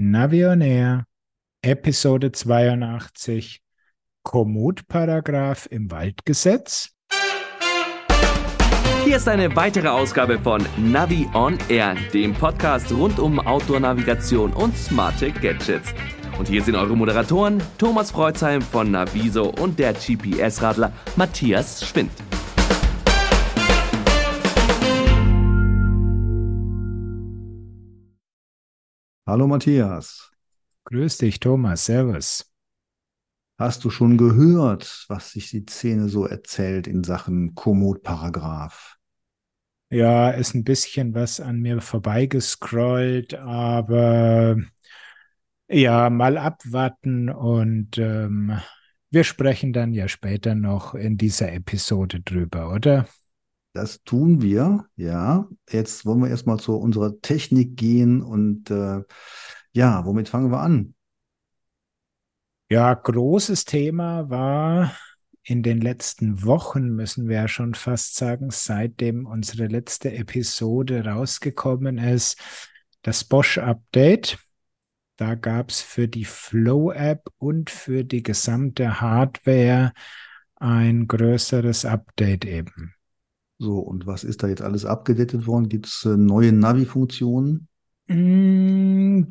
Navionair, Episode 82, Kommodparagraph im Waldgesetz. Hier ist eine weitere Ausgabe von Navi on Air, dem Podcast rund um Outdoor-Navigation und smarte Gadgets. Und hier sind eure Moderatoren Thomas Freuzheim von Naviso und der GPS-Radler Matthias Schwind. Hallo Matthias. Grüß dich, Thomas. Servus. Hast du schon gehört, was sich die Szene so erzählt in Sachen Komoot-Paragraph? Ja, ist ein bisschen was an mir vorbeigescrollt, aber ja, mal abwarten und ähm, wir sprechen dann ja später noch in dieser Episode drüber, oder? Das tun wir, ja. Jetzt wollen wir erstmal zu unserer Technik gehen und äh, ja, womit fangen wir an? Ja, großes Thema war in den letzten Wochen, müssen wir ja schon fast sagen, seitdem unsere letzte Episode rausgekommen ist, das Bosch-Update. Da gab es für die Flow-App und für die gesamte Hardware ein größeres Update eben. So, und was ist da jetzt alles abgedatet worden? Gibt es äh, neue Navi-Funktionen? Mm,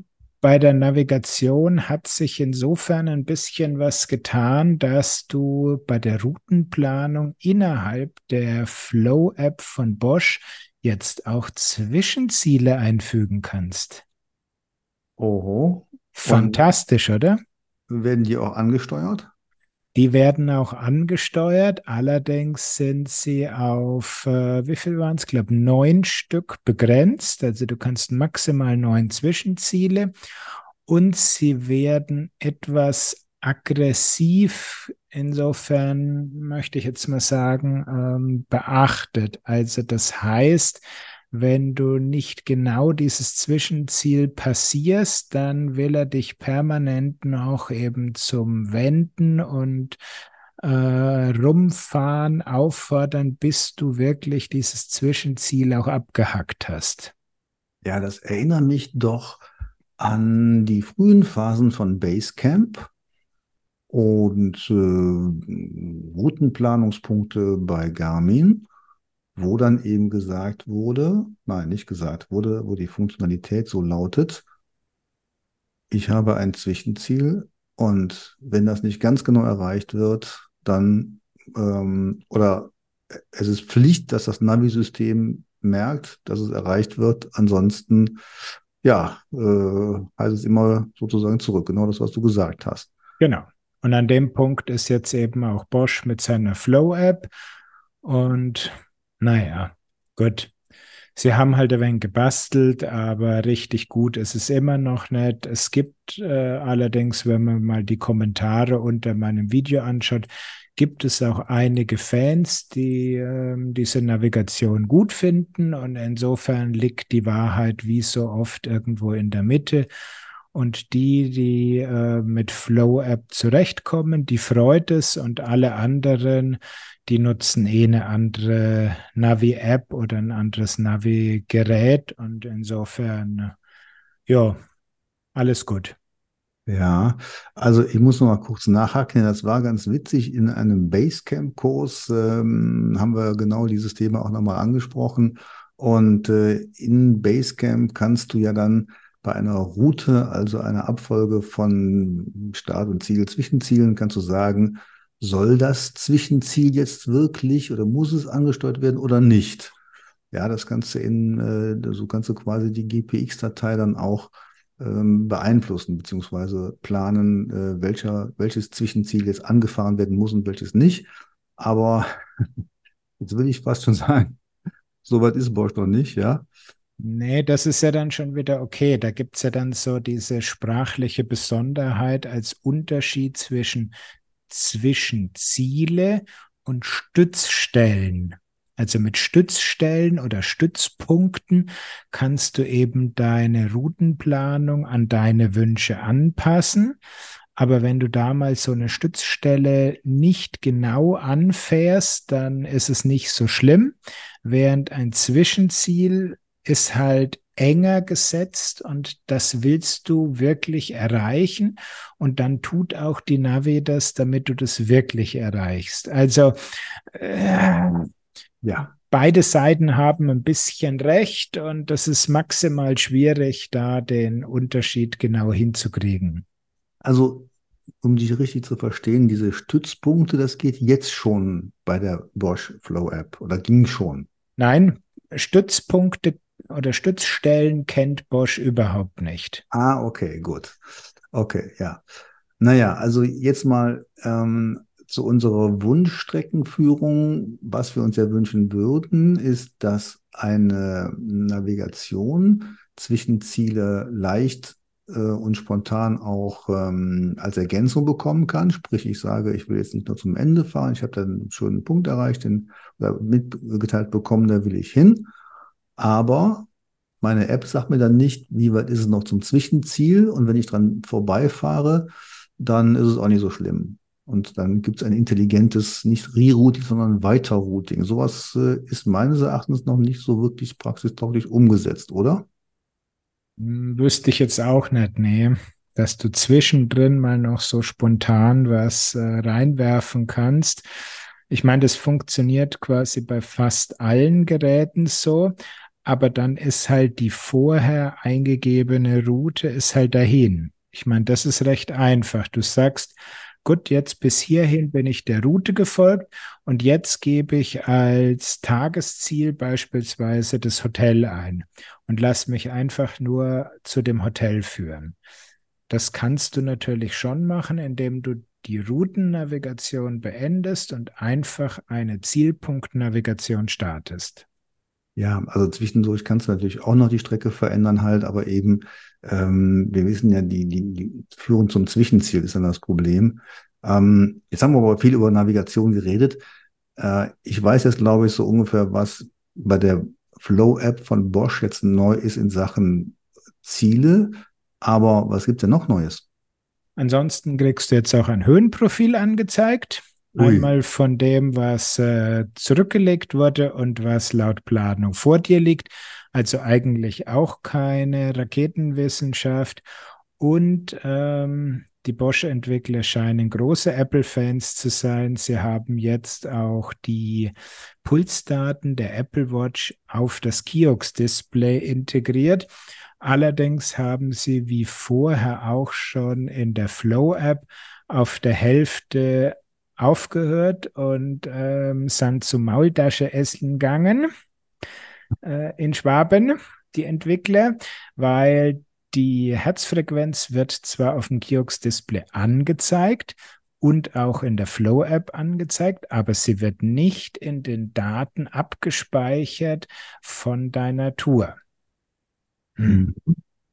bei der Navigation hat sich insofern ein bisschen was getan, dass du bei der Routenplanung innerhalb der Flow-App von Bosch jetzt auch Zwischenziele einfügen kannst. Oho. Fantastisch, oder? Werden die auch angesteuert? Die werden auch angesteuert, allerdings sind sie auf, äh, wie viel waren es? Ich glaube, neun Stück begrenzt. Also du kannst maximal neun Zwischenziele und sie werden etwas aggressiv, insofern möchte ich jetzt mal sagen, ähm, beachtet. Also das heißt, wenn du nicht genau dieses Zwischenziel passierst, dann will er dich permanent noch eben zum Wenden und äh, rumfahren auffordern, bis du wirklich dieses Zwischenziel auch abgehackt hast. Ja, das erinnert mich doch an die frühen Phasen von Basecamp und äh, Routenplanungspunkte bei Garmin wo dann eben gesagt wurde, nein, nicht gesagt wurde, wo die Funktionalität so lautet, ich habe ein Zwischenziel und wenn das nicht ganz genau erreicht wird, dann ähm, oder es ist Pflicht, dass das Navi-System merkt, dass es erreicht wird. Ansonsten, ja, äh, heißt es immer sozusagen zurück. Genau das, was du gesagt hast. Genau. Und an dem Punkt ist jetzt eben auch Bosch mit seiner Flow-App. Und naja, gut. Sie haben halt ein wenig gebastelt, aber richtig gut ist es immer noch nicht. Es gibt äh, allerdings, wenn man mal die Kommentare unter meinem Video anschaut, gibt es auch einige Fans, die äh, diese Navigation gut finden und insofern liegt die Wahrheit wie so oft irgendwo in der Mitte. Und die, die äh, mit Flow App zurechtkommen, die freut es und alle anderen, die nutzen eh eine andere Navi-App oder ein anderes Navi-Gerät und insofern, ja, alles gut. Ja, also ich muss noch mal kurz nachhaken. Das war ganz witzig. In einem Basecamp-Kurs ähm, haben wir genau dieses Thema auch nochmal angesprochen. Und äh, in Basecamp kannst du ja dann bei einer Route, also einer Abfolge von Start- und Ziel, Zwischenzielen, kannst du sagen, soll das Zwischenziel jetzt wirklich oder muss es angesteuert werden oder nicht? Ja, das kannst du in, äh, so kannst du quasi die GPX-Datei dann auch ähm, beeinflussen beziehungsweise planen, äh, welcher, welches Zwischenziel jetzt angefahren werden muss und welches nicht. Aber jetzt will ich fast schon sagen, soweit ist Bosch noch nicht, ja. Nee, das ist ja dann schon wieder okay. Da gibt es ja dann so diese sprachliche Besonderheit als Unterschied zwischen Zwischenziele und Stützstellen. Also mit Stützstellen oder Stützpunkten kannst du eben deine Routenplanung an deine Wünsche anpassen. Aber wenn du damals so eine Stützstelle nicht genau anfährst, dann ist es nicht so schlimm, während ein Zwischenziel ist halt enger gesetzt und das willst du wirklich erreichen und dann tut auch die Navi das, damit du das wirklich erreichst. Also äh, ja, beide Seiten haben ein bisschen recht und das ist maximal schwierig, da den Unterschied genau hinzukriegen. Also um dich richtig zu verstehen, diese Stützpunkte, das geht jetzt schon bei der Bosch Flow App oder ging schon? Nein, Stützpunkte oder Stützstellen kennt Bosch überhaupt nicht. Ah, okay, gut. Okay, ja. Naja, also jetzt mal ähm, zu unserer Wunschstreckenführung. Was wir uns ja wünschen würden, ist, dass eine Navigation zwischen Ziele leicht äh, und spontan auch ähm, als Ergänzung bekommen kann. Sprich, ich sage, ich will jetzt nicht nur zum Ende fahren, ich habe dann einen schönen Punkt erreicht, den oder mitgeteilt bekommen, da will ich hin. Aber meine App sagt mir dann nicht, wie weit ist es noch zum Zwischenziel und wenn ich dran vorbeifahre, dann ist es auch nicht so schlimm. Und dann gibt es ein intelligentes, nicht Rerouting, sondern Weiterrouting. Sowas äh, ist meines Erachtens noch nicht so wirklich praxistauglich umgesetzt, oder? Hm, wüsste ich jetzt auch nicht, nee. Dass du zwischendrin mal noch so spontan was äh, reinwerfen kannst. Ich meine, das funktioniert quasi bei fast allen Geräten so, aber dann ist halt die vorher eingegebene Route ist halt dahin. Ich meine, das ist recht einfach. Du sagst, gut, jetzt bis hierhin bin ich der Route gefolgt und jetzt gebe ich als Tagesziel beispielsweise das Hotel ein und lass mich einfach nur zu dem Hotel führen. Das kannst du natürlich schon machen, indem du die Routennavigation beendest und einfach eine Zielpunktnavigation startest. Ja, also zwischendurch kannst du natürlich auch noch die Strecke verändern halt, aber eben, ähm, wir wissen ja, die, die, die Führung zum Zwischenziel ist dann das Problem. Ähm, jetzt haben wir aber viel über Navigation geredet. Äh, ich weiß jetzt, glaube ich, so ungefähr, was bei der Flow-App von Bosch jetzt neu ist in Sachen Ziele. Aber was gibt's denn noch Neues? Ansonsten kriegst du jetzt auch ein Höhenprofil angezeigt. Einmal von dem, was äh, zurückgelegt wurde und was laut Planung vor dir liegt. Also eigentlich auch keine Raketenwissenschaft. Und ähm, die Bosch-Entwickler scheinen große Apple-Fans zu sein. Sie haben jetzt auch die Pulsdaten der Apple Watch auf das Kiox-Display integriert. Allerdings haben sie wie vorher auch schon in der Flow-App auf der Hälfte aufgehört und ähm, sind zum Maultasche essen gegangen äh, in Schwaben, die Entwickler, weil die Herzfrequenz wird zwar auf dem Kiox-Display angezeigt und auch in der Flow-App angezeigt, aber sie wird nicht in den Daten abgespeichert von deiner Tour. Hm.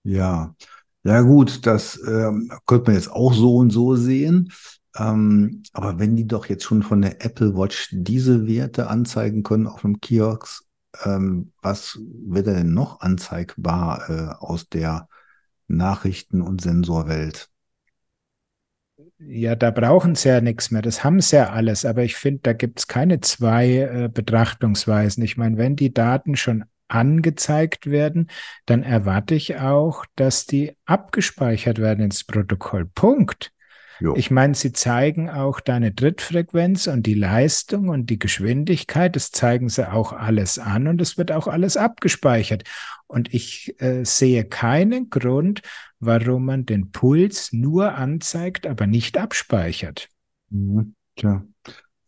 Ja, ja gut, das ähm, könnte man jetzt auch so und so sehen. Ähm, aber wenn die doch jetzt schon von der Apple Watch diese Werte anzeigen können auf dem Kiosk, ähm, was wird denn noch anzeigbar äh, aus der Nachrichten- und Sensorwelt. Ja, da brauchen sie ja nichts mehr. Das haben sie ja alles. Aber ich finde, da gibt es keine zwei äh, Betrachtungsweisen. Ich meine, wenn die Daten schon angezeigt werden, dann erwarte ich auch, dass die abgespeichert werden ins Protokoll. Punkt. Jo. Ich meine, sie zeigen auch deine Drittfrequenz und die Leistung und die Geschwindigkeit. Das zeigen sie auch alles an und es wird auch alles abgespeichert. Und ich äh, sehe keinen Grund, warum man den Puls nur anzeigt, aber nicht abspeichert. Mhm. Tja,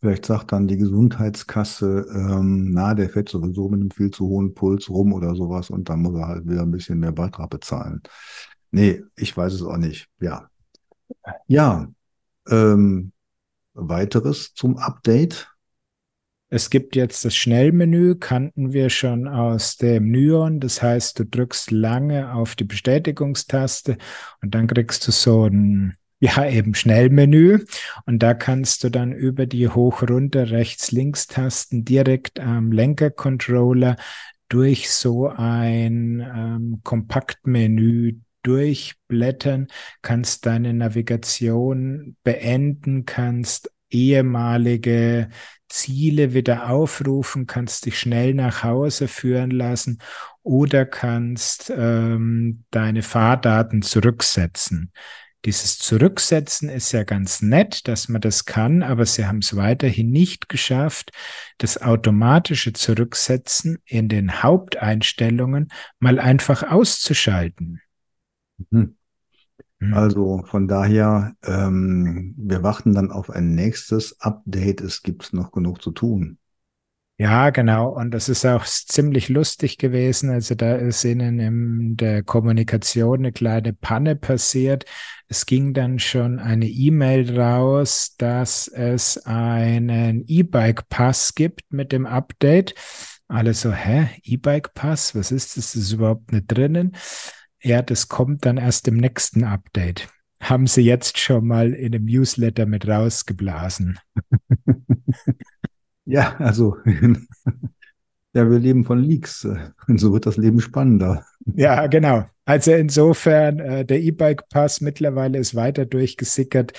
vielleicht sagt dann die Gesundheitskasse, ähm, na, der fährt sowieso mit einem viel zu hohen Puls rum oder sowas und dann muss er halt wieder ein bisschen mehr Beitrag bezahlen. Nee, ich weiß es auch nicht. Ja, ja, ähm, weiteres zum Update. Es gibt jetzt das Schnellmenü, kannten wir schon aus dem Nyon. Das heißt, du drückst lange auf die Bestätigungstaste und dann kriegst du so ein, ja, eben Schnellmenü. Und da kannst du dann über die Hoch-, Runter-, Rechts-, Links-Tasten direkt am Lenkercontroller durch so ein ähm, Kompaktmenü durchblättern, kannst deine Navigation beenden, kannst ehemalige Ziele wieder aufrufen, kannst dich schnell nach Hause führen lassen oder kannst ähm, deine Fahrdaten zurücksetzen. Dieses Zurücksetzen ist ja ganz nett, dass man das kann, aber sie haben es weiterhin nicht geschafft, das automatische Zurücksetzen in den Haupteinstellungen mal einfach auszuschalten. Mhm. mhm. Also von daher, ähm, wir warten dann auf ein nächstes Update. Es gibt noch genug zu tun. Ja, genau. Und das ist auch ziemlich lustig gewesen. Also da ist ihnen in der Kommunikation eine kleine Panne passiert. Es ging dann schon eine E-Mail raus, dass es einen E-Bike-Pass gibt mit dem Update. Alle so, hä? E-Bike-Pass? Was ist das? Das ist überhaupt nicht drinnen. Ja, das kommt dann erst im nächsten Update. Haben sie jetzt schon mal in einem Newsletter mit rausgeblasen. Ja, also ja, wir leben von Leaks. Und so wird das Leben spannender. Ja, genau. Also insofern, äh, der E-Bike-Pass mittlerweile ist weiter durchgesickert,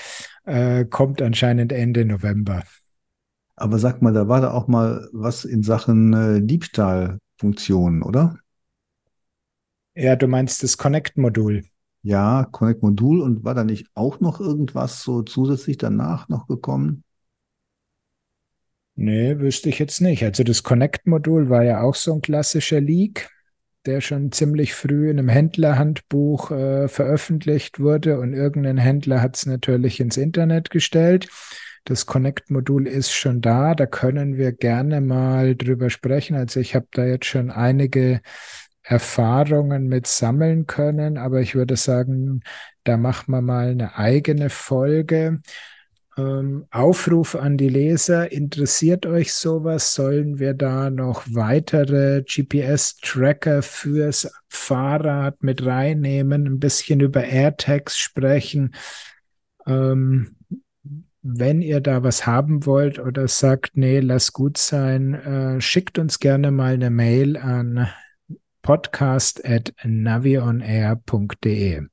äh, kommt anscheinend Ende November. Aber sag mal, da war da auch mal was in Sachen äh, Diebstahlfunktionen, oder? Ja, du meinst das Connect-Modul. Ja, Connect-Modul und war da nicht auch noch irgendwas so zusätzlich danach noch gekommen? Nee, wüsste ich jetzt nicht. Also das Connect-Modul war ja auch so ein klassischer Leak, der schon ziemlich früh in einem Händlerhandbuch äh, veröffentlicht wurde und irgendein Händler hat es natürlich ins Internet gestellt. Das Connect-Modul ist schon da, da können wir gerne mal drüber sprechen. Also ich habe da jetzt schon einige Erfahrungen mit sammeln können, aber ich würde sagen, da machen wir mal eine eigene Folge. Ähm, Aufruf an die Leser, interessiert euch sowas? Sollen wir da noch weitere GPS-Tracker fürs Fahrrad mit reinnehmen, ein bisschen über AirTags sprechen? Ähm, wenn ihr da was haben wollt oder sagt, nee, lass gut sein, äh, schickt uns gerne mal eine Mail an podcast at navionair.de.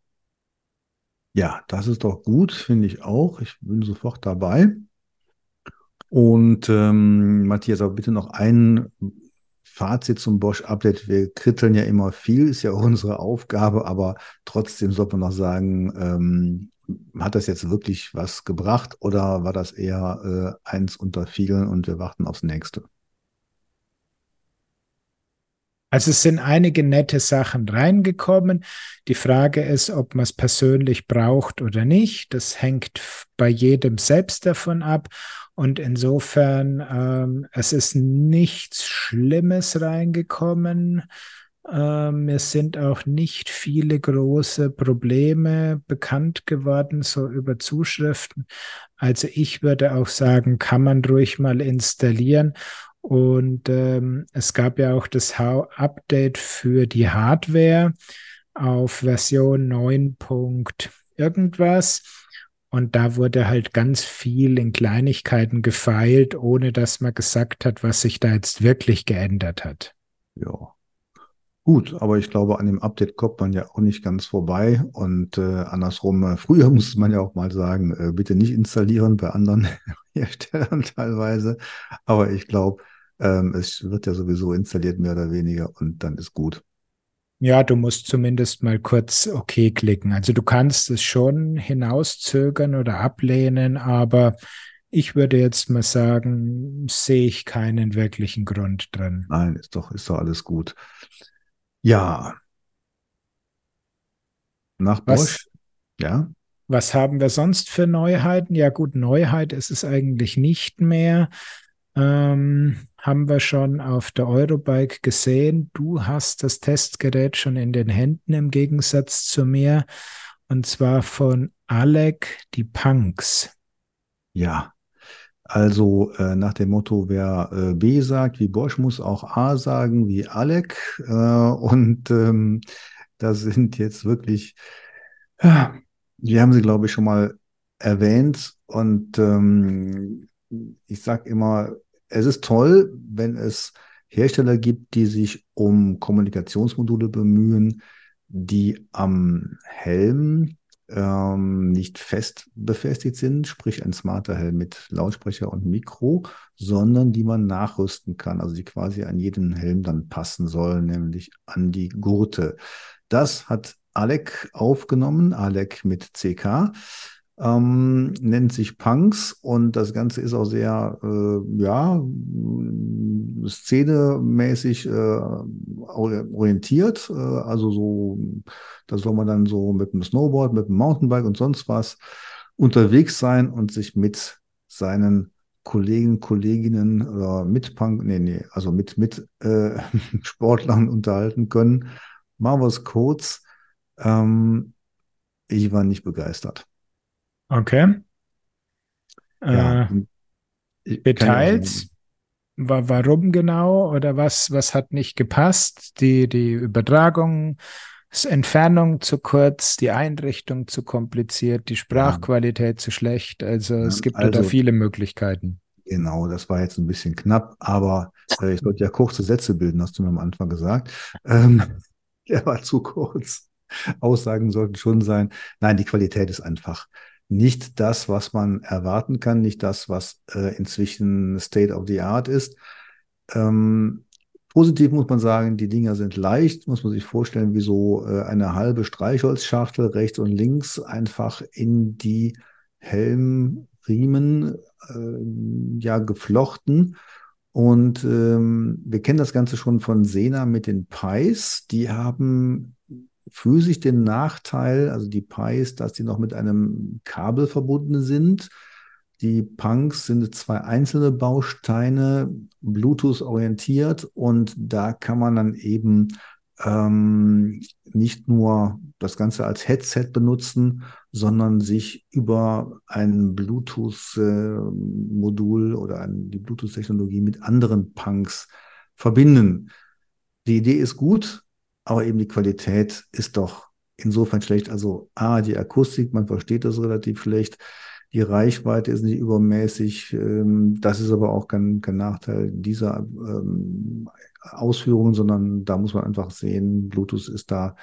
Ja, das ist doch gut, finde ich auch. Ich bin sofort dabei. Und ähm, Matthias, aber bitte noch ein Fazit zum Bosch-Update. Wir kritteln ja immer viel, ist ja unsere Aufgabe, aber trotzdem sollte man noch sagen, ähm, hat das jetzt wirklich was gebracht oder war das eher äh, eins unter vielen und wir warten aufs nächste? Also es sind einige nette Sachen reingekommen. Die Frage ist, ob man es persönlich braucht oder nicht. Das hängt bei jedem selbst davon ab. Und insofern, ähm, es ist nichts Schlimmes reingekommen. Ähm, es sind auch nicht viele große Probleme bekannt geworden, so über Zuschriften. Also ich würde auch sagen, kann man ruhig mal installieren. Und ähm, es gab ja auch das Update für die Hardware auf Version 9. irgendwas. Und da wurde halt ganz viel in Kleinigkeiten gefeilt, ohne dass man gesagt hat, was sich da jetzt wirklich geändert hat. Ja. Gut, aber ich glaube, an dem Update kommt man ja auch nicht ganz vorbei. Und äh, andersrum, äh, früher musste man ja auch mal sagen, äh, bitte nicht installieren bei anderen Herstellern teilweise. Aber ich glaube, ähm, es wird ja sowieso installiert, mehr oder weniger, und dann ist gut. Ja, du musst zumindest mal kurz OK klicken. Also du kannst es schon hinauszögern oder ablehnen, aber ich würde jetzt mal sagen, sehe ich keinen wirklichen Grund drin. Nein, ist doch, ist doch alles gut. Ja. Nach Bosch, was, ja. Was haben wir sonst für Neuheiten? Ja, gut, Neuheit ist es eigentlich nicht mehr. Ähm, haben wir schon auf der Eurobike gesehen. Du hast das Testgerät schon in den Händen im Gegensatz zu mir. Und zwar von Alec die Punks. Ja, also äh, nach dem Motto, wer äh, B sagt, wie Bosch, muss auch A sagen, wie Alec. Äh, und ähm, da sind jetzt wirklich, ja, wir haben sie, glaube ich, schon mal erwähnt. Und ähm, ich sage immer, es ist toll, wenn es Hersteller gibt, die sich um Kommunikationsmodule bemühen, die am Helm ähm, nicht fest befestigt sind, sprich ein smarter Helm mit Lautsprecher und Mikro, sondern die man nachrüsten kann, also die quasi an jeden Helm dann passen sollen, nämlich an die Gurte. Das hat Alec aufgenommen, Alec mit CK ähm, nennt sich Punks und das Ganze ist auch sehr, äh, ja, szenemäßig äh, orientiert. Äh, also so, da soll man dann so mit dem Snowboard, mit dem Mountainbike und sonst was unterwegs sein und sich mit seinen Kollegen, Kolleginnen oder mit Punk, nee, nee, also mit, mit äh, Sportlern unterhalten können. Machen wir kurz. Ähm, ich war nicht begeistert. Okay. Ja, äh, Details? Wa warum genau oder was, was hat nicht gepasst? Die, die Übertragung, Entfernung zu kurz, die Einrichtung zu kompliziert, die Sprachqualität ja. zu schlecht. Also es gibt also, da viele Möglichkeiten. Genau, das war jetzt ein bisschen knapp, aber äh, ich sollte ja kurze Sätze bilden, hast du mir am Anfang gesagt. Ähm, der war zu kurz. Aussagen sollten schon sein. Nein, die Qualität ist einfach nicht das, was man erwarten kann, nicht das, was äh, inzwischen State of the Art ist. Ähm, positiv muss man sagen, die Dinger sind leicht, muss man sich vorstellen, wie so äh, eine halbe Streichholzschachtel rechts und links einfach in die Helmriemen äh, ja geflochten. Und ähm, wir kennen das Ganze schon von Sena mit den Pies. Die haben für sich den Nachteil, also die Pies, dass die noch mit einem Kabel verbunden sind. Die Punks sind zwei einzelne Bausteine, Bluetooth orientiert und da kann man dann eben ähm, nicht nur das Ganze als Headset benutzen, sondern sich über ein Bluetooth-Modul äh, oder ein, die Bluetooth-Technologie mit anderen Punks verbinden. Die Idee ist gut, aber eben die Qualität ist doch insofern schlecht. Also A, die Akustik, man versteht das relativ schlecht. Die Reichweite ist nicht übermäßig. Ähm, das ist aber auch kein, kein Nachteil dieser ähm, Ausführungen, sondern da muss man einfach sehen, Bluetooth ist da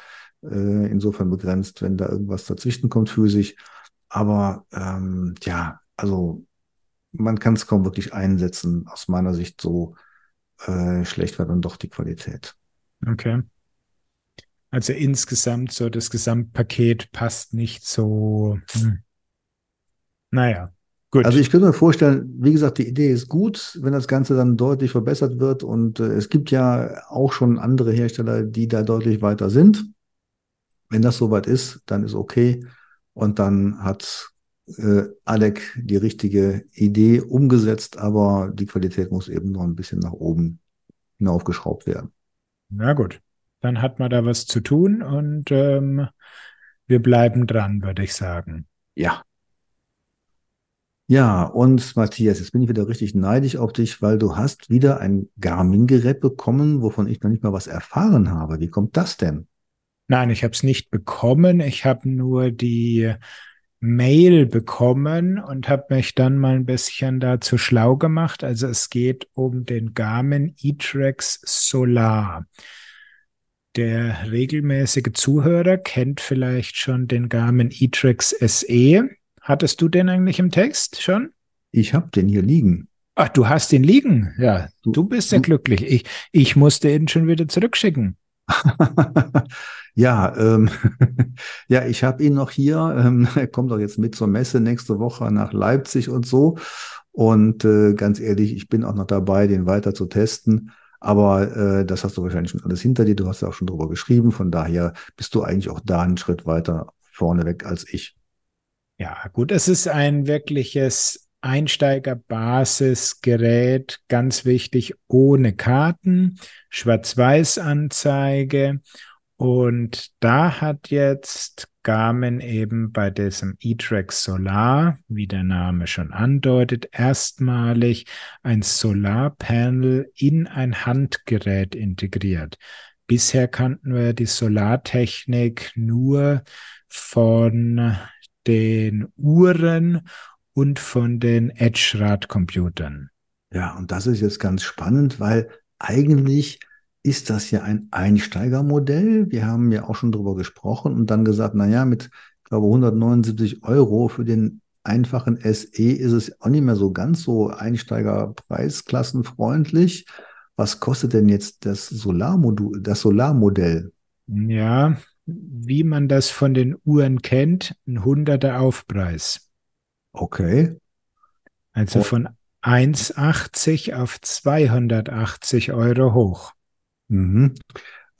äh, insofern begrenzt, wenn da irgendwas dazwischen kommt physisch. Aber ähm, ja, also man kann es kaum wirklich einsetzen. Aus meiner Sicht so äh, schlecht war dann doch die Qualität. Okay. Also insgesamt so das Gesamtpaket passt nicht so. Hm. Naja, gut. Also ich könnte mir vorstellen, wie gesagt, die Idee ist gut, wenn das Ganze dann deutlich verbessert wird. Und äh, es gibt ja auch schon andere Hersteller, die da deutlich weiter sind. Wenn das soweit ist, dann ist okay. Und dann hat äh, Alec die richtige Idee umgesetzt, aber die Qualität muss eben noch ein bisschen nach oben hinaufgeschraubt werden. Na gut dann hat man da was zu tun und ähm, wir bleiben dran, würde ich sagen. Ja. Ja, und Matthias, jetzt bin ich wieder richtig neidisch auf dich, weil du hast wieder ein Garmin-Gerät bekommen, wovon ich noch nicht mal was erfahren habe. Wie kommt das denn? Nein, ich habe es nicht bekommen. Ich habe nur die Mail bekommen und habe mich dann mal ein bisschen dazu schlau gemacht. Also es geht um den Garmin e-Trax Solar. Der regelmäßige Zuhörer kennt vielleicht schon den Garmin e-Trax SE. Hattest du den eigentlich im Text schon? Ich habe den hier liegen. Ach, du hast ihn liegen. Ja, du, du bist ja glücklich. Ich, ich musste ihn schon wieder zurückschicken. ja, ähm, ja, ich habe ihn noch hier. Ähm, er kommt doch jetzt mit zur Messe nächste Woche nach Leipzig und so. Und äh, ganz ehrlich, ich bin auch noch dabei, den weiter zu testen. Aber äh, das hast du wahrscheinlich schon alles hinter dir. Du hast ja auch schon drüber geschrieben. Von daher bist du eigentlich auch da einen Schritt weiter vorneweg als ich. Ja, gut. Es ist ein wirkliches Einsteigerbasisgerät, ganz wichtig, ohne Karten, Schwarz-Weiß-Anzeige. Und da hat jetzt Garmin eben bei diesem E-Track Solar, wie der Name schon andeutet, erstmalig ein Solarpanel in ein Handgerät integriert. Bisher kannten wir die Solartechnik nur von den Uhren und von den Edge-Radcomputern. Ja, und das ist jetzt ganz spannend, weil eigentlich ist das ja ein Einsteigermodell. Wir haben ja auch schon darüber gesprochen und dann gesagt, na ja, mit glaube 179 Euro. Für den einfachen SE ist es auch nicht mehr so ganz so Einsteigerpreisklassenfreundlich. Was kostet denn jetzt das Solarmodul, das Solarmodell? Ja, wie man das von den Uhren kennt, ein hunderter Aufpreis. Okay. Also oh. von 1,80 auf 280 Euro hoch. Mhm.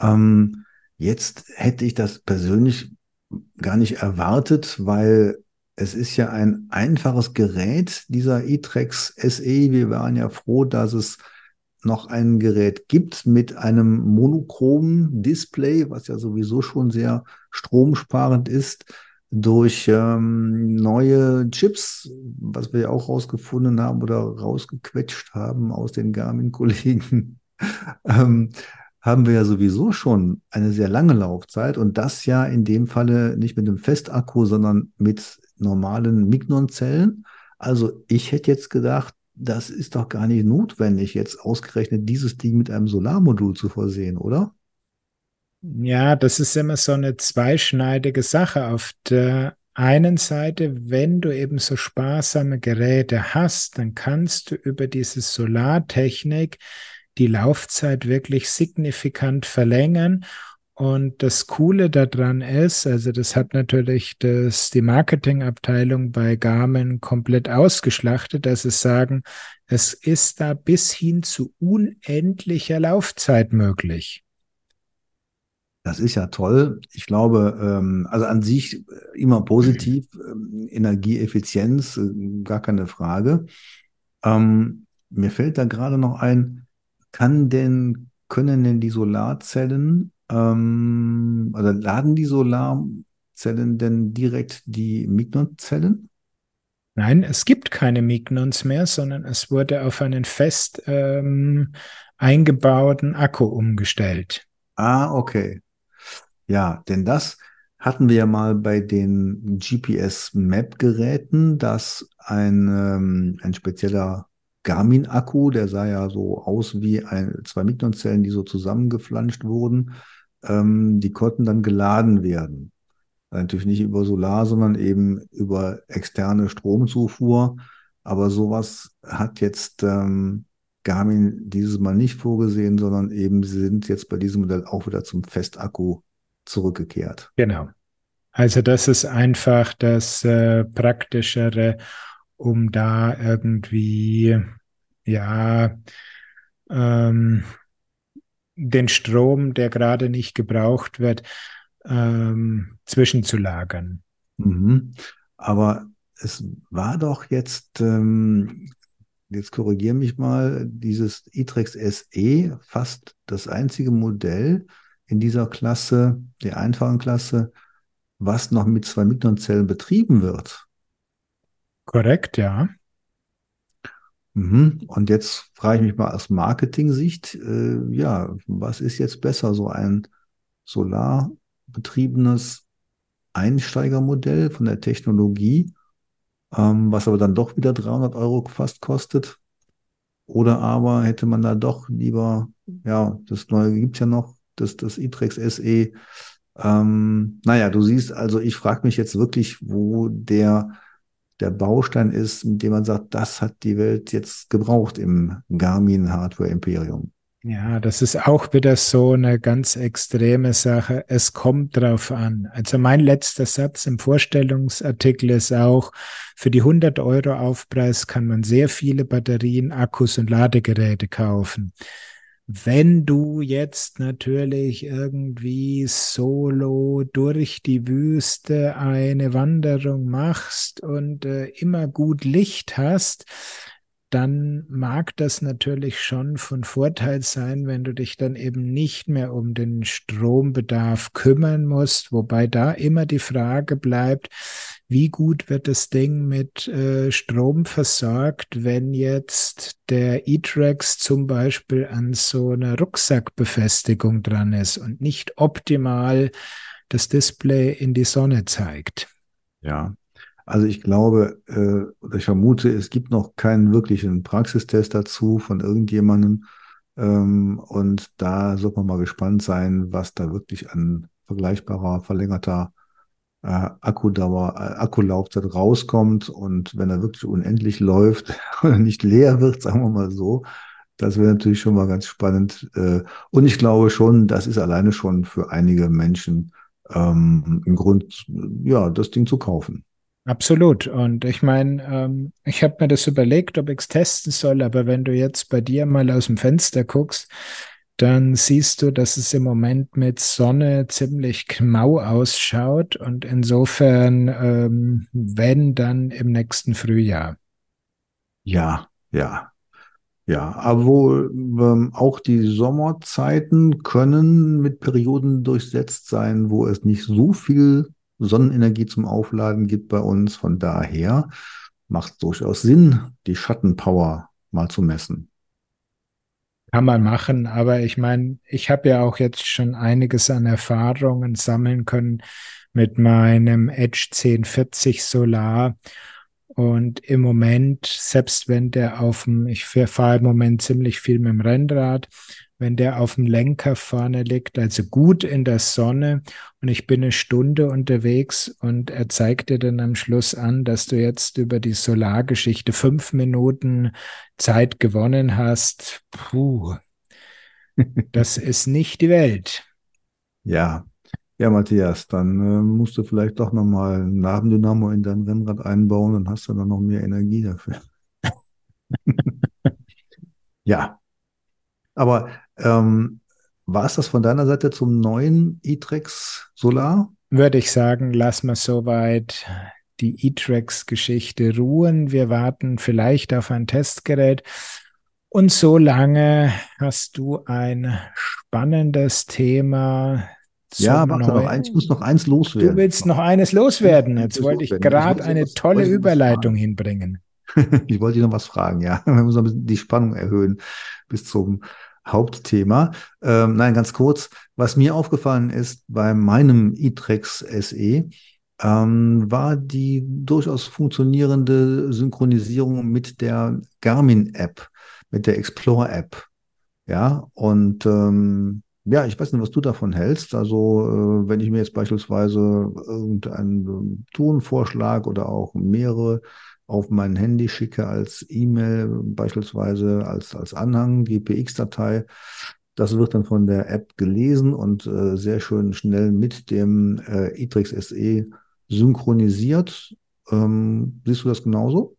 Ähm, jetzt hätte ich das persönlich gar nicht erwartet, weil es ist ja ein einfaches Gerät, dieser e-Trex SE. Wir waren ja froh, dass es noch ein Gerät gibt mit einem monochromen Display, was ja sowieso schon sehr stromsparend ist, durch ähm, neue Chips, was wir ja auch rausgefunden haben oder rausgequetscht haben aus den Garmin-Kollegen, ähm, haben wir ja sowieso schon eine sehr lange Laufzeit und das ja in dem Falle nicht mit einem Festakku, sondern mit normalen Mignon-Zellen. Also ich hätte jetzt gedacht, das ist doch gar nicht notwendig, jetzt ausgerechnet dieses Ding mit einem Solarmodul zu versehen, oder? Ja, das ist immer so eine zweischneidige Sache. Auf der einen Seite, wenn du eben so sparsame Geräte hast, dann kannst du über diese Solartechnik die Laufzeit wirklich signifikant verlängern und das Coole daran ist, also das hat natürlich das, die Marketingabteilung bei Garmin komplett ausgeschlachtet, dass sie sagen, es ist da bis hin zu unendlicher Laufzeit möglich. Das ist ja toll. Ich glaube, ähm, also an sich immer positiv, ähm, Energieeffizienz, äh, gar keine Frage. Ähm, mir fällt da gerade noch ein, kann denn, können denn die Solarzellen ähm, oder laden die Solarzellen denn direkt die Mignon-Zellen? Nein, es gibt keine Mignons mehr, sondern es wurde auf einen fest ähm, eingebauten Akku umgestellt. Ah, okay. Ja, denn das hatten wir ja mal bei den GPS-Map-Geräten, dass ein, ähm, ein spezieller Garmin-Akku, der sah ja so aus wie ein, zwei Mignon-Zellen, die so zusammengeflanscht wurden, ähm, die konnten dann geladen werden. Natürlich nicht über Solar, sondern eben über externe Stromzufuhr. Aber sowas hat jetzt ähm, Garmin dieses Mal nicht vorgesehen, sondern eben sind jetzt bei diesem Modell auch wieder zum Festakku zurückgekehrt. Genau. Also das ist einfach das äh, Praktischere, um da irgendwie, ja, ähm, den Strom, der gerade nicht gebraucht wird, ähm, zwischenzulagern. Mhm. Aber es war doch jetzt, ähm, jetzt korrigiere mich mal, dieses e-Trex SE fast das einzige Modell in dieser Klasse, der einfachen Klasse, was noch mit zwei Mignon-Zellen betrieben wird. Korrekt, ja. Mhm. Und jetzt frage ich mich mal aus Marketing-Sicht, äh, ja, was ist jetzt besser, so ein solarbetriebenes Einsteigermodell von der Technologie, ähm, was aber dann doch wieder 300 Euro fast kostet? Oder aber hätte man da doch lieber, ja, das neue gibt's ja noch, das, das e-Trex SE. Ähm, naja, du siehst, also ich frage mich jetzt wirklich, wo der der Baustein ist, mit dem man sagt, das hat die Welt jetzt gebraucht im Garmin Hardware Imperium. Ja, das ist auch wieder so eine ganz extreme Sache. Es kommt drauf an. Also mein letzter Satz im Vorstellungsartikel ist auch, für die 100 Euro Aufpreis kann man sehr viele Batterien, Akkus und Ladegeräte kaufen. Wenn du jetzt natürlich irgendwie solo durch die Wüste eine Wanderung machst und äh, immer gut Licht hast, dann mag das natürlich schon von Vorteil sein, wenn du dich dann eben nicht mehr um den Strombedarf kümmern musst, wobei da immer die Frage bleibt, wie gut wird das Ding mit äh, Strom versorgt, wenn jetzt der E-Trax zum Beispiel an so einer Rucksackbefestigung dran ist und nicht optimal das Display in die Sonne zeigt. Ja, also ich glaube, äh, ich vermute, es gibt noch keinen wirklichen Praxistest dazu von irgendjemandem. Ähm, und da sollte man mal gespannt sein, was da wirklich an vergleichbarer, verlängerter äh, Akkudauer, äh, Akkulaufzeit rauskommt und wenn er wirklich unendlich läuft oder nicht leer wird, sagen wir mal so, das wäre natürlich schon mal ganz spannend. Äh, und ich glaube schon, das ist alleine schon für einige Menschen ähm, ein Grund, ja, das Ding zu kaufen. Absolut. Und ich meine, ähm, ich habe mir das überlegt, ob ich es testen soll, aber wenn du jetzt bei dir mal aus dem Fenster guckst, dann siehst du, dass es im Moment mit Sonne ziemlich mau ausschaut und insofern, ähm, wenn, dann im nächsten Frühjahr. Ja, ja. Ja, aber ähm, auch die Sommerzeiten können mit Perioden durchsetzt sein, wo es nicht so viel Sonnenenergie zum Aufladen gibt bei uns. Von daher macht es durchaus Sinn, die Schattenpower mal zu messen. Kann man machen, aber ich meine, ich habe ja auch jetzt schon einiges an Erfahrungen sammeln können mit meinem Edge 1040 Solar. Und im Moment, selbst wenn der auf dem, ich fahre im Moment ziemlich viel mit dem Rennrad, wenn der auf dem Lenker vorne liegt, also gut in der Sonne und ich bin eine Stunde unterwegs und er zeigt dir dann am Schluss an, dass du jetzt über die Solargeschichte fünf Minuten Zeit gewonnen hast. Puh, das ist nicht die Welt. Ja, ja, Matthias, dann äh, musst du vielleicht doch nochmal ein Nabendynamo in dein Rennrad einbauen, dann hast du dann noch mehr Energie dafür. ja, aber ähm, war es das von deiner Seite zum neuen e-Trex Solar? Würde ich sagen, lass mal soweit die e-Trex-Geschichte ruhen. Wir warten vielleicht auf ein Testgerät. Und so lange hast du ein spannendes Thema. Ja, warte noch eins, ich muss noch eins loswerden. Du willst noch eines loswerden. Jetzt wollte ich gerade eine tolle Überleitung hinbringen. ich wollte dich noch was fragen, ja. Wir müssen die Spannung erhöhen bis zum Hauptthema. Ähm, nein, ganz kurz. Was mir aufgefallen ist bei meinem e-Trex SE, ähm, war die durchaus funktionierende Synchronisierung mit der Garmin-App, mit der Explorer-App. Ja, und ähm, ja, ich weiß nicht, was du davon hältst. Also, äh, wenn ich mir jetzt beispielsweise irgendeinen Tonvorschlag oder auch mehrere auf mein Handy schicke als E-Mail, beispielsweise als, als Anhang, GPX-Datei. Das wird dann von der App gelesen und äh, sehr schön schnell mit dem äh, Itrix SE synchronisiert. Ähm, siehst du das genauso?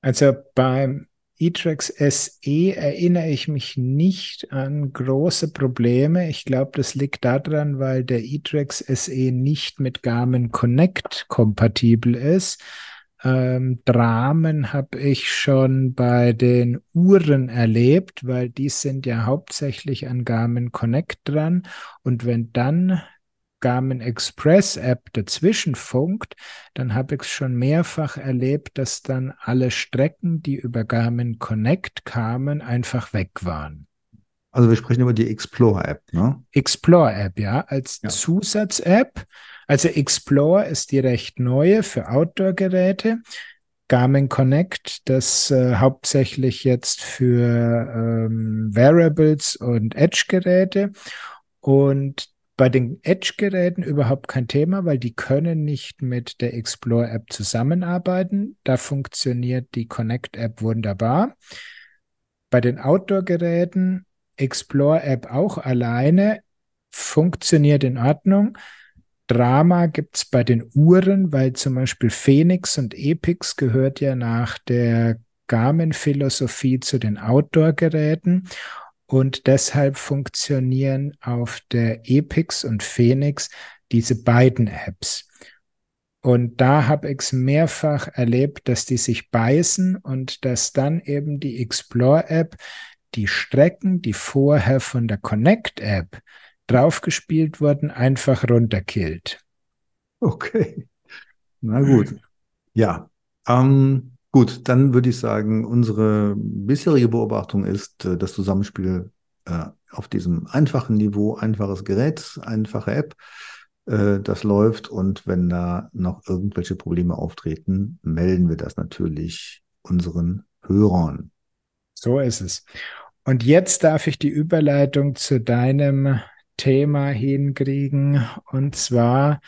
Also beim e-Trax SE erinnere ich mich nicht an große Probleme. Ich glaube, das liegt daran, weil der e-Trax SE nicht mit Garmin Connect kompatibel ist. Ähm, Dramen habe ich schon bei den Uhren erlebt, weil die sind ja hauptsächlich an Garmin Connect dran. Und wenn dann Garmin Express App dazwischen funkt, dann habe ich es schon mehrfach erlebt, dass dann alle Strecken, die über Garmin Connect kamen, einfach weg waren. Also wir sprechen über die Explore App, ne? Explore App, ja, als ja. Zusatz-App. Also Explore ist die recht neue für Outdoor-Geräte. Garmin Connect, das äh, hauptsächlich jetzt für ähm, Wearables und Edge-Geräte. Und bei den Edge-Geräten überhaupt kein Thema, weil die können nicht mit der Explore-App zusammenarbeiten. Da funktioniert die Connect-App wunderbar. Bei den Outdoor-Geräten Explore-App auch alleine funktioniert in Ordnung. Drama gibt es bei den Uhren, weil zum Beispiel Phoenix und Epix gehört ja nach der Garmin-Philosophie zu den Outdoor-Geräten. Und deshalb funktionieren auf der Epix und Phoenix diese beiden Apps. Und da habe ich es mehrfach erlebt, dass die sich beißen und dass dann eben die Explore-App die Strecken, die vorher von der Connect-App draufgespielt wurden, einfach runterkillt. Okay. Na gut. Ja. Ähm, gut, dann würde ich sagen, unsere bisherige Beobachtung ist äh, das Zusammenspiel äh, auf diesem einfachen Niveau, einfaches Gerät, einfache App, äh, das läuft. Und wenn da noch irgendwelche Probleme auftreten, melden wir das natürlich unseren Hörern. So ist es. Und jetzt darf ich die Überleitung zu deinem Thema hinkriegen. Und zwar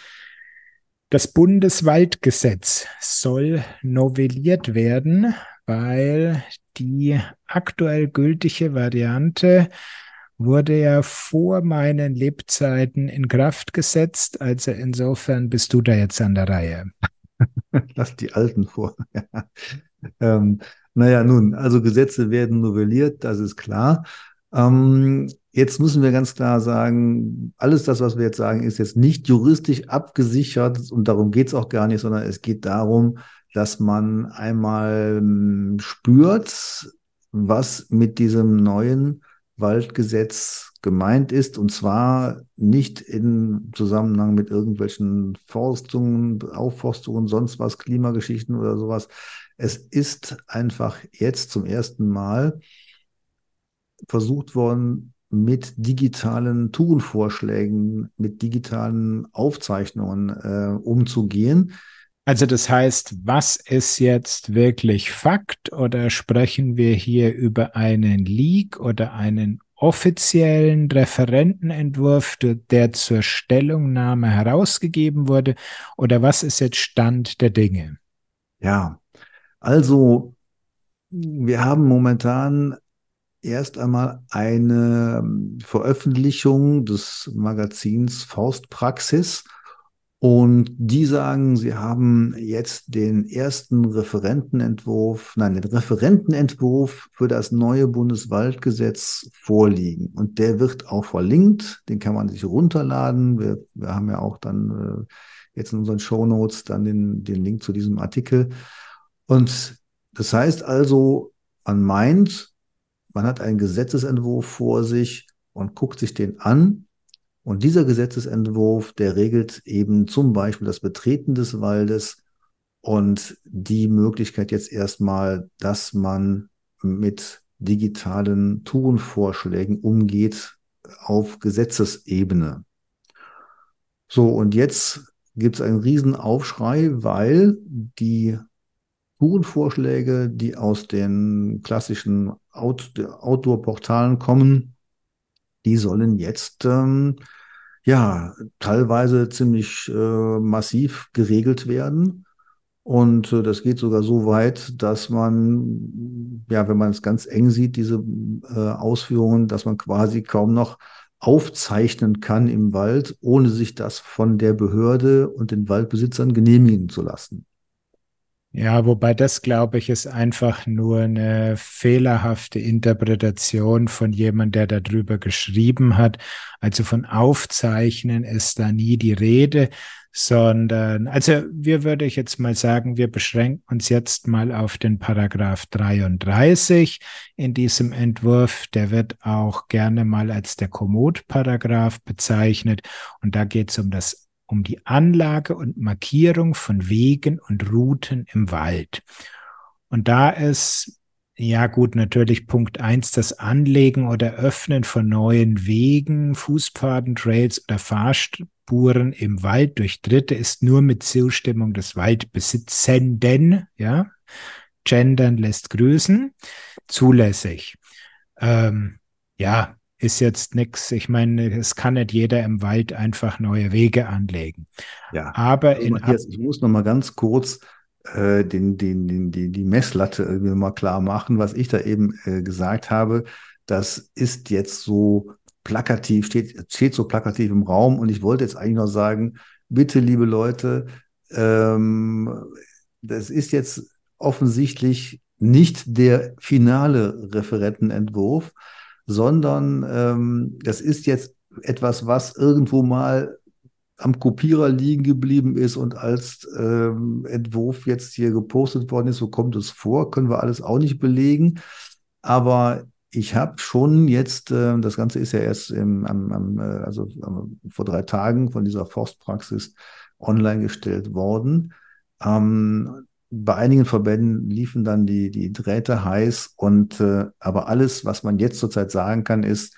Das Bundeswaldgesetz soll novelliert werden, weil die aktuell gültige Variante wurde ja vor meinen Lebzeiten in Kraft gesetzt. Also insofern bist du da jetzt an der Reihe. Lass die Alten vor. ähm, naja, nun, also Gesetze werden novelliert, das ist klar. Ähm, jetzt müssen wir ganz klar sagen, alles das, was wir jetzt sagen, ist jetzt nicht juristisch abgesichert und darum geht es auch gar nicht, sondern es geht darum, dass man einmal ähm, spürt, was mit diesem neuen Waldgesetz gemeint ist, und zwar nicht in Zusammenhang mit irgendwelchen Forstungen, Aufforstungen, sonst was, Klimageschichten oder sowas. Es ist einfach jetzt zum ersten Mal versucht worden, mit digitalen Tourenvorschlägen, mit digitalen Aufzeichnungen äh, umzugehen. Also das heißt, was ist jetzt wirklich Fakt oder sprechen wir hier über einen Leak oder einen offiziellen Referentenentwurf, der zur Stellungnahme herausgegeben wurde oder was ist jetzt Stand der Dinge? Ja, also wir haben momentan erst einmal eine ähm, Veröffentlichung des Magazins Faustpraxis. Und die sagen, sie haben jetzt den ersten Referentenentwurf, nein, den Referentenentwurf für das neue Bundeswaldgesetz vorliegen. Und der wird auch verlinkt, den kann man sich runterladen. Wir, wir haben ja auch dann äh, jetzt in unseren Show Notes dann den, den Link zu diesem Artikel. Und das heißt also, man meint, man hat einen Gesetzesentwurf vor sich und guckt sich den an. Und dieser Gesetzesentwurf, der regelt eben zum Beispiel das Betreten des Waldes und die Möglichkeit jetzt erstmal, dass man mit digitalen Tourenvorschlägen umgeht auf Gesetzesebene. So, und jetzt gibt es einen Riesenaufschrei, weil die Tourenvorschläge, die aus den klassischen Out Outdoor-Portalen kommen, die sollen jetzt ähm, ja teilweise ziemlich äh, massiv geregelt werden. Und äh, das geht sogar so weit, dass man, ja, wenn man es ganz eng sieht, diese äh, Ausführungen, dass man quasi kaum noch aufzeichnen kann im Wald, ohne sich das von der Behörde und den Waldbesitzern genehmigen zu lassen. Ja, wobei das, glaube ich, ist einfach nur eine fehlerhafte Interpretation von jemand, der darüber geschrieben hat. Also von Aufzeichnen ist da nie die Rede, sondern, also wir würde ich jetzt mal sagen, wir beschränken uns jetzt mal auf den Paragraph 33 in diesem Entwurf. Der wird auch gerne mal als der Komoot-Paragraph bezeichnet. Und da geht es um das um die Anlage und Markierung von Wegen und Routen im Wald. Und da ist, ja gut, natürlich Punkt eins das Anlegen oder Öffnen von neuen Wegen, Fußpfaden, Trails oder Fahrspuren im Wald durch Dritte ist nur mit Zustimmung des Waldbesitzenden, ja, gendern lässt grüßen, zulässig. Ähm, ja, ist jetzt nichts. Ich meine, es kann nicht jeder im Wald einfach neue Wege anlegen. Ja, aber also in Matthias, ich muss noch mal ganz kurz äh, den, den, den, die, die Messlatte irgendwie mal klar machen, was ich da eben äh, gesagt habe. Das ist jetzt so plakativ, steht, steht so plakativ im Raum und ich wollte jetzt eigentlich noch sagen, bitte, liebe Leute, ähm, das ist jetzt offensichtlich nicht der finale Referentenentwurf, sondern ähm, das ist jetzt etwas, was irgendwo mal am Kopierer liegen geblieben ist und als ähm, Entwurf jetzt hier gepostet worden ist. So kommt es vor, können wir alles auch nicht belegen. Aber ich habe schon jetzt, äh, das Ganze ist ja erst im, am, am, äh, also äh, vor drei Tagen von dieser Forstpraxis online gestellt worden. Ähm, bei einigen Verbänden liefen dann die, die Drähte heiß und äh, aber alles, was man jetzt zurzeit sagen kann, ist,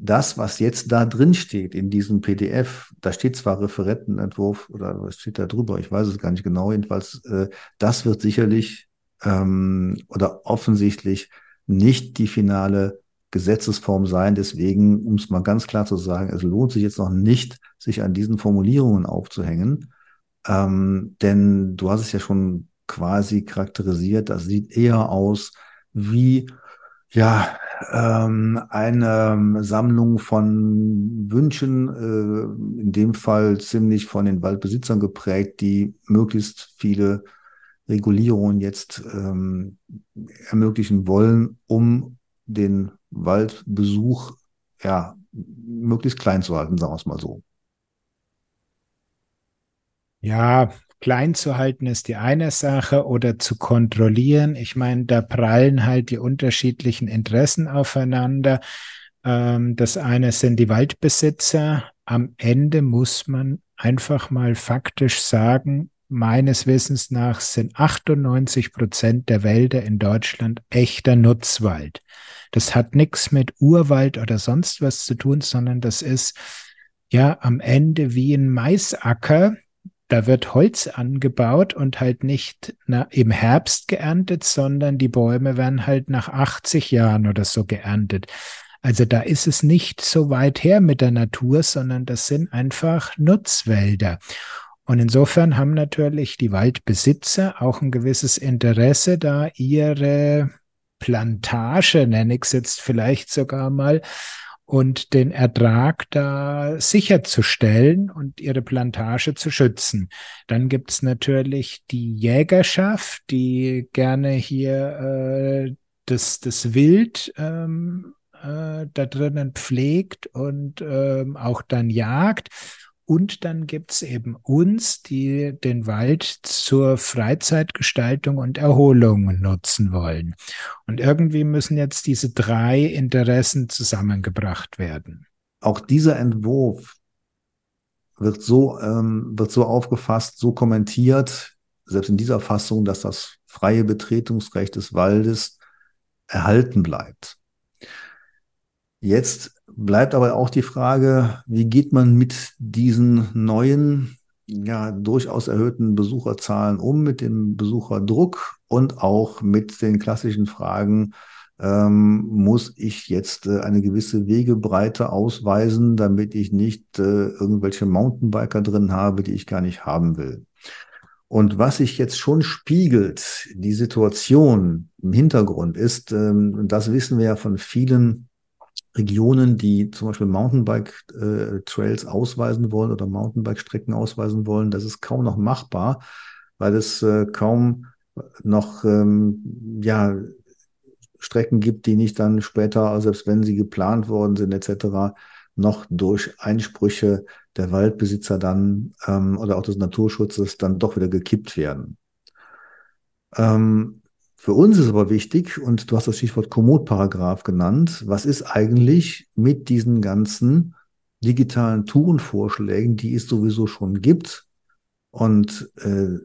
das, was jetzt da drin steht in diesem PDF, da steht zwar Referentenentwurf oder was steht da drüber, ich weiß es gar nicht genau, jedenfalls, äh, das wird sicherlich ähm, oder offensichtlich nicht die finale Gesetzesform sein. Deswegen, um es mal ganz klar zu sagen, es lohnt sich jetzt noch nicht, sich an diesen Formulierungen aufzuhängen. Ähm, denn du hast es ja schon quasi charakterisiert, das sieht eher aus wie ja, ähm, eine Sammlung von Wünschen, äh, in dem Fall ziemlich von den Waldbesitzern geprägt, die möglichst viele Regulierungen jetzt ähm, ermöglichen wollen, um den Waldbesuch ja möglichst klein zu halten, sagen wir es mal so. Ja, klein zu halten ist die eine Sache oder zu kontrollieren. Ich meine, da prallen halt die unterschiedlichen Interessen aufeinander. Ähm, das eine sind die Waldbesitzer. Am Ende muss man einfach mal faktisch sagen, meines Wissens nach sind 98 Prozent der Wälder in Deutschland echter Nutzwald. Das hat nichts mit Urwald oder sonst was zu tun, sondern das ist ja am Ende wie ein Maisacker, da wird Holz angebaut und halt nicht na, im Herbst geerntet, sondern die Bäume werden halt nach 80 Jahren oder so geerntet. Also da ist es nicht so weit her mit der Natur, sondern das sind einfach Nutzwälder. Und insofern haben natürlich die Waldbesitzer auch ein gewisses Interesse, da ihre Plantage, nenne ich es jetzt vielleicht sogar mal, und den Ertrag da sicherzustellen und ihre Plantage zu schützen. Dann gibt's natürlich die Jägerschaft, die gerne hier äh, das, das Wild ähm, äh, da drinnen pflegt und ähm, auch dann jagt. Und dann gibt's eben uns, die den Wald zur Freizeitgestaltung und Erholung nutzen wollen. Und irgendwie müssen jetzt diese drei Interessen zusammengebracht werden. Auch dieser Entwurf wird so, ähm, wird so aufgefasst, so kommentiert, selbst in dieser Fassung, dass das freie Betretungsrecht des Waldes erhalten bleibt. Jetzt bleibt aber auch die Frage, wie geht man mit diesen neuen, ja, durchaus erhöhten Besucherzahlen um, mit dem Besucherdruck und auch mit den klassischen Fragen, ähm, muss ich jetzt äh, eine gewisse Wegebreite ausweisen, damit ich nicht äh, irgendwelche Mountainbiker drin habe, die ich gar nicht haben will. Und was sich jetzt schon spiegelt, die Situation im Hintergrund ist, ähm, das wissen wir ja von vielen Regionen, die zum Beispiel Mountainbike-Trails äh, ausweisen wollen oder Mountainbike-Strecken ausweisen wollen, das ist kaum noch machbar, weil es äh, kaum noch ähm, ja, Strecken gibt, die nicht dann später, selbst wenn sie geplant worden sind etc., noch durch Einsprüche der Waldbesitzer dann ähm, oder auch des Naturschutzes dann doch wieder gekippt werden. Ähm, für uns ist aber wichtig, und du hast das Stichwort Komoot-Paragraph genannt, was ist eigentlich mit diesen ganzen digitalen Tourenvorschlägen, die es sowieso schon gibt? Und äh,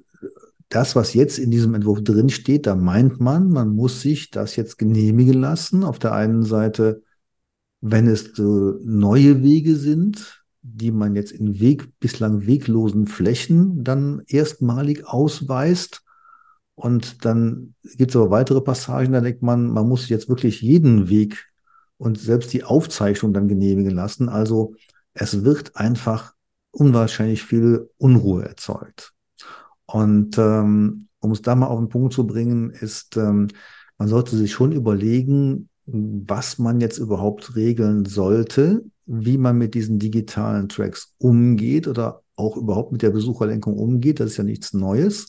das, was jetzt in diesem Entwurf drin steht, da meint man, man muss sich das jetzt genehmigen lassen. Auf der einen Seite, wenn es äh, neue Wege sind, die man jetzt in Weg, bislang weglosen Flächen dann erstmalig ausweist und dann gibt es aber weitere Passagen, da denkt man, man muss jetzt wirklich jeden Weg und selbst die Aufzeichnung dann genehmigen lassen. Also es wird einfach unwahrscheinlich viel Unruhe erzeugt. Und ähm, um es da mal auf den Punkt zu bringen, ist, ähm, man sollte sich schon überlegen, was man jetzt überhaupt regeln sollte, wie man mit diesen digitalen Tracks umgeht oder auch überhaupt mit der Besucherlenkung umgeht. Das ist ja nichts Neues.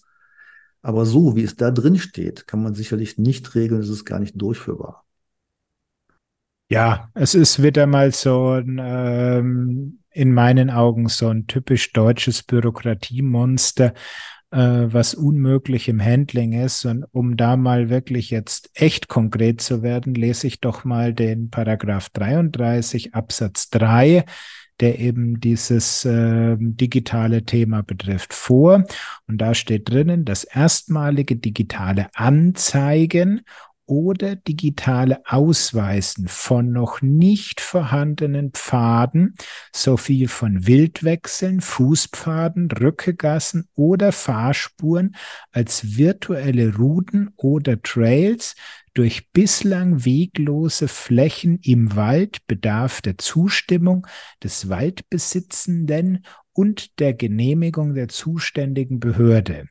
Aber so, wie es da drin steht, kann man sicherlich nicht regeln, es ist gar nicht durchführbar. Ja, es ist wieder mal so ein, ähm, in meinen Augen so ein typisch deutsches Bürokratiemonster, äh, was unmöglich im Handling ist. Und um da mal wirklich jetzt echt konkret zu werden, lese ich doch mal den Paragraph 33 Absatz 3 der eben dieses äh, digitale Thema betrifft, vor. Und da steht drinnen, das erstmalige digitale Anzeigen oder digitale Ausweisen von noch nicht vorhandenen Pfaden sowie von Wildwechseln, Fußpfaden, Rückegassen oder Fahrspuren als virtuelle Routen oder Trails durch bislang weglose Flächen im Wald bedarf der Zustimmung des Waldbesitzenden und der Genehmigung der zuständigen Behörde.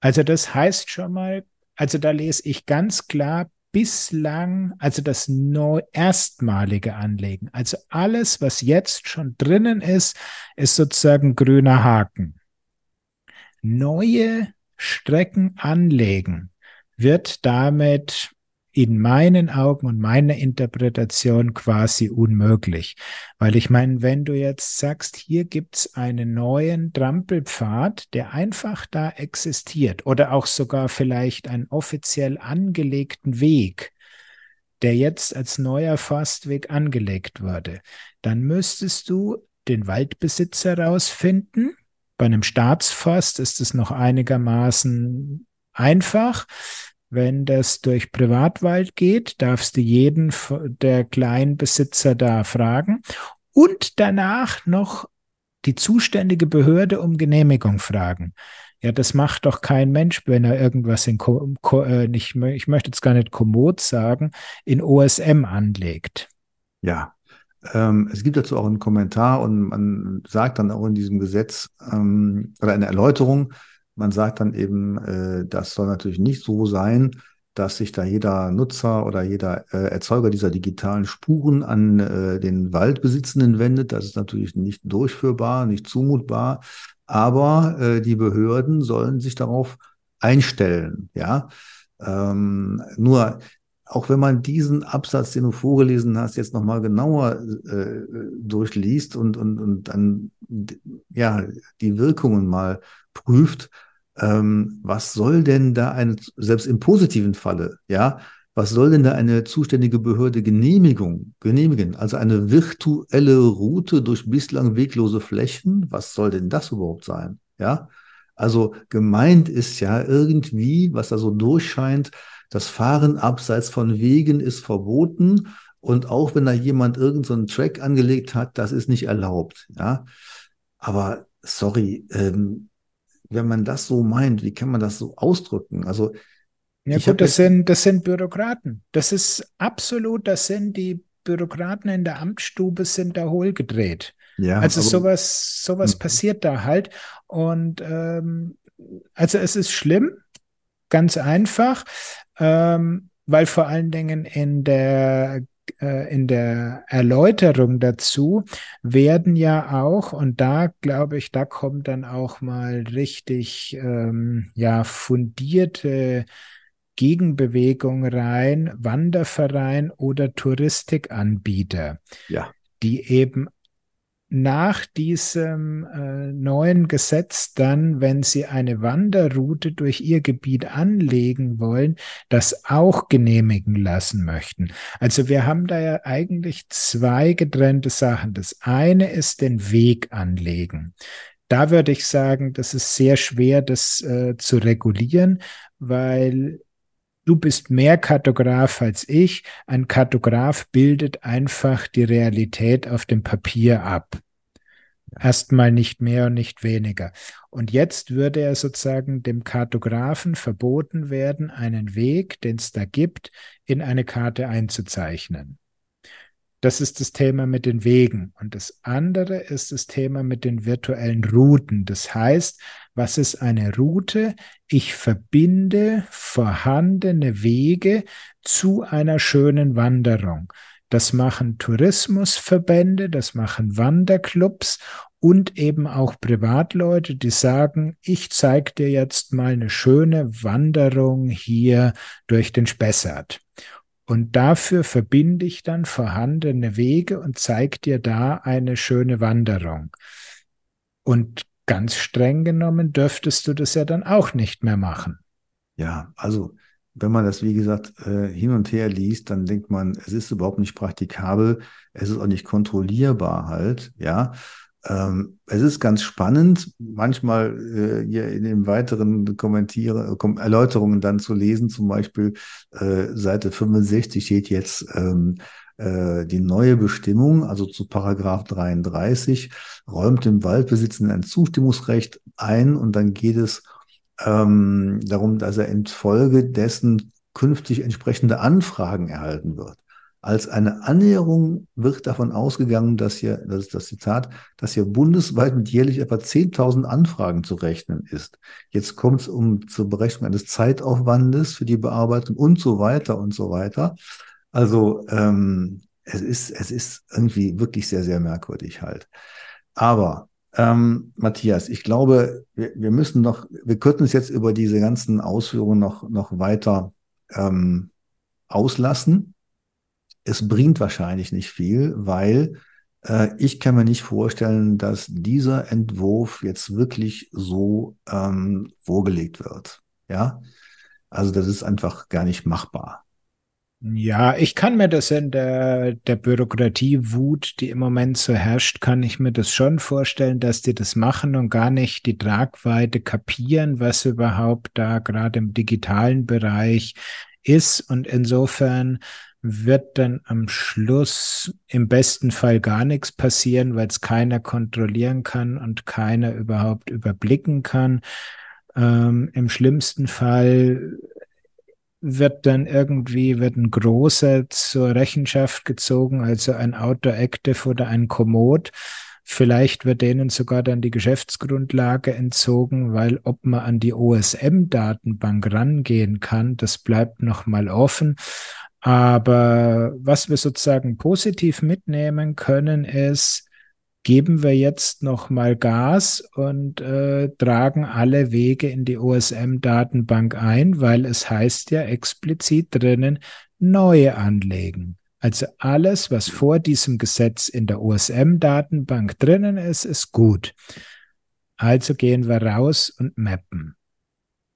Also das heißt schon mal, also da lese ich ganz klar bislang, also das neu erstmalige Anlegen. Also alles, was jetzt schon drinnen ist, ist sozusagen grüner Haken. Neue Strecken anlegen wird damit in meinen Augen und meiner Interpretation quasi unmöglich. Weil ich meine, wenn du jetzt sagst, hier gibt's einen neuen Trampelpfad, der einfach da existiert oder auch sogar vielleicht einen offiziell angelegten Weg, der jetzt als neuer Forstweg angelegt wurde, dann müsstest du den Waldbesitzer rausfinden. Bei einem Staatsforst ist es noch einigermaßen einfach. Wenn das durch Privatwald geht, darfst du jeden der Kleinbesitzer da fragen und danach noch die zuständige Behörde um Genehmigung fragen. Ja, das macht doch kein Mensch, wenn er irgendwas in, äh, nicht, ich möchte jetzt gar nicht Komoot sagen, in OSM anlegt. Ja, ähm, es gibt dazu auch einen Kommentar und man sagt dann auch in diesem Gesetz ähm, oder eine Erläuterung, man sagt dann eben, äh, das soll natürlich nicht so sein, dass sich da jeder Nutzer oder jeder äh, Erzeuger dieser digitalen Spuren an äh, den Waldbesitzenden wendet. Das ist natürlich nicht durchführbar, nicht zumutbar. Aber äh, die Behörden sollen sich darauf einstellen. Ja, ähm, nur auch wenn man diesen Absatz, den du vorgelesen hast, jetzt nochmal genauer äh, durchliest und, und, und dann ja die Wirkungen mal prüft, ähm, was soll denn da eine, selbst im positiven Falle, ja, was soll denn da eine zuständige Behörde Genehmigung, genehmigen? Also eine virtuelle Route durch bislang weglose Flächen? Was soll denn das überhaupt sein? Ja, also gemeint ist ja irgendwie, was da so durchscheint, das Fahren abseits von Wegen ist verboten und auch wenn da jemand irgendeinen so Track angelegt hat, das ist nicht erlaubt. Ja, aber sorry, ähm, wenn man das so meint, wie kann man das so ausdrücken? Also ja gut, das sind, das sind Bürokraten. Das ist absolut, das sind die Bürokraten in der Amtsstube sind da hohlgedreht. Ja, also sowas, sowas hm. passiert da halt. Und ähm, also es ist schlimm, ganz einfach, ähm, weil vor allen Dingen in der äh, in der Erläuterung dazu werden ja auch, und da glaube ich, da kommt dann auch mal richtig ähm, ja fundierte Gegenbewegung rein, Wanderverein oder Touristikanbieter, ja. die eben nach diesem äh, neuen Gesetz dann, wenn Sie eine Wanderroute durch Ihr Gebiet anlegen wollen, das auch genehmigen lassen möchten. Also wir haben da ja eigentlich zwei getrennte Sachen. Das eine ist den Weg anlegen. Da würde ich sagen, das ist sehr schwer, das äh, zu regulieren, weil Du bist mehr Kartograf als ich. Ein Kartograf bildet einfach die Realität auf dem Papier ab. Erstmal nicht mehr und nicht weniger. Und jetzt würde er sozusagen dem Kartografen verboten werden, einen Weg, den es da gibt, in eine Karte einzuzeichnen. Das ist das Thema mit den Wegen. Und das andere ist das Thema mit den virtuellen Routen. Das heißt, was ist eine Route? Ich verbinde vorhandene Wege zu einer schönen Wanderung. Das machen Tourismusverbände, das machen Wanderclubs und eben auch Privatleute, die sagen, ich zeige dir jetzt mal eine schöne Wanderung hier durch den Spessart. Und dafür verbinde ich dann vorhandene Wege und zeige dir da eine schöne Wanderung. Und ganz streng genommen dürftest du das ja dann auch nicht mehr machen. Ja, also wenn man das, wie gesagt, äh, hin und her liest, dann denkt man, es ist überhaupt nicht praktikabel, es ist auch nicht kontrollierbar halt, ja. Ähm, es ist ganz spannend, manchmal äh, hier in den weiteren Kommentiere, Kom Erläuterungen dann zu lesen, zum Beispiel äh, Seite 65 steht jetzt ähm, äh, die neue Bestimmung, also zu Paragraph 33, räumt dem Waldbesitzenden ein Zustimmungsrecht ein und dann geht es ähm, darum, dass er infolge dessen künftig entsprechende Anfragen erhalten wird. Als eine Annäherung wird davon ausgegangen, dass hier, das ist das Zitat, dass hier bundesweit mit jährlich etwa 10.000 Anfragen zu rechnen ist. Jetzt kommt es um zur Berechnung eines Zeitaufwandes für die Bearbeitung und so weiter und so weiter. Also ähm, es ist, es ist irgendwie wirklich sehr, sehr merkwürdig halt. Aber ähm, Matthias, ich glaube, wir, wir müssen noch, wir könnten es jetzt über diese ganzen Ausführungen noch, noch weiter ähm, auslassen es bringt wahrscheinlich nicht viel, weil äh, ich kann mir nicht vorstellen, dass dieser Entwurf jetzt wirklich so ähm, vorgelegt wird. Ja, also das ist einfach gar nicht machbar. Ja, ich kann mir das in der, der Bürokratiewut, die im Moment so herrscht, kann ich mir das schon vorstellen, dass die das machen und gar nicht die Tragweite kapieren, was überhaupt da gerade im digitalen Bereich ist. Und insofern wird dann am Schluss im besten Fall gar nichts passieren, weil es keiner kontrollieren kann und keiner überhaupt überblicken kann. Ähm, Im schlimmsten Fall wird dann irgendwie, wird ein großer zur Rechenschaft gezogen, also ein Outdoor Active oder ein Komoot. Vielleicht wird denen sogar dann die Geschäftsgrundlage entzogen, weil ob man an die OSM-Datenbank rangehen kann, das bleibt noch mal offen. Aber was wir sozusagen positiv mitnehmen können, ist, geben wir jetzt noch mal Gas und äh, tragen alle Wege in die OSM-Datenbank ein, weil es heißt ja explizit drinnen, neue anlegen. Also alles, was vor diesem Gesetz in der OSM-Datenbank drinnen ist, ist gut. Also gehen wir raus und mappen.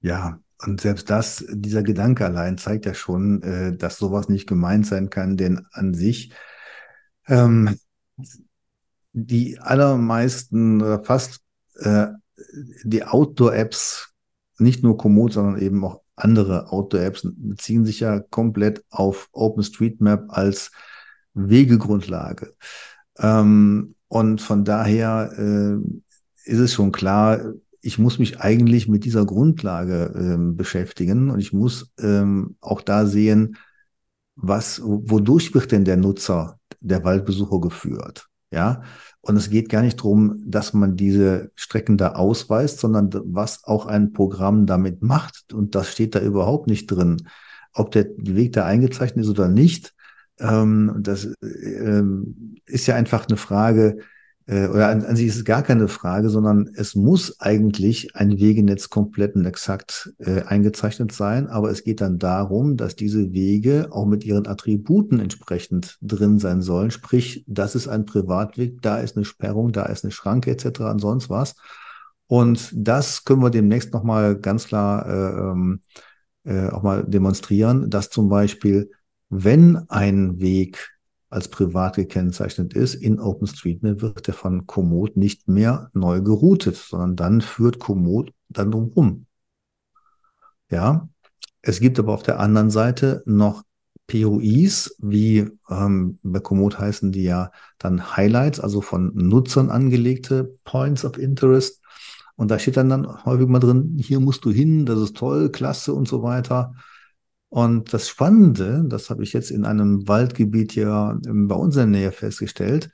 Ja, und selbst das, dieser Gedanke allein zeigt ja schon, äh, dass sowas nicht gemeint sein kann, denn an sich ähm, die allermeisten oder fast äh, die Outdoor-Apps, nicht nur Komoot, sondern eben auch andere Outdoor-Apps beziehen sich ja komplett auf OpenStreetMap als Wegegrundlage. Ähm, und von daher äh, ist es schon klar, ich muss mich eigentlich mit dieser Grundlage ähm, beschäftigen und ich muss ähm, auch da sehen, was, wodurch wird denn der Nutzer, der Waldbesucher geführt? Ja, und es geht gar nicht darum, dass man diese Strecken da ausweist, sondern was auch ein Programm damit macht. Und das steht da überhaupt nicht drin. Ob der Weg da eingezeichnet ist oder nicht, ähm, das ähm, ist ja einfach eine Frage, äh, oder an, an, sich ist es gar keine Frage, sondern es muss eigentlich ein Wegenetz komplett und exakt äh, eingezeichnet sein. Aber es geht dann darum, dass diese Wege auch mit ihren Attributen entsprechend drin sein sollen. Sprich, das ist ein Privatweg, da ist eine Sperrung, da ist eine Schranke etc. und sonst was. Und das können wir demnächst nochmal ganz klar äh, ähm, äh, auch mal demonstrieren, dass zum Beispiel, wenn ein Weg als privat gekennzeichnet ist, in OpenStreetMap wird der von Komoot nicht mehr neu geroutet, sondern dann führt Komoot dann drumherum. Ja, es gibt aber auf der anderen Seite noch POIs, wie ähm, bei Komoot heißen die ja dann Highlights, also von Nutzern angelegte Points of Interest. Und da steht dann, dann häufig mal drin, hier musst du hin, das ist toll, klasse und so weiter. Und das Spannende, das habe ich jetzt in einem Waldgebiet hier bei uns in der Nähe festgestellt,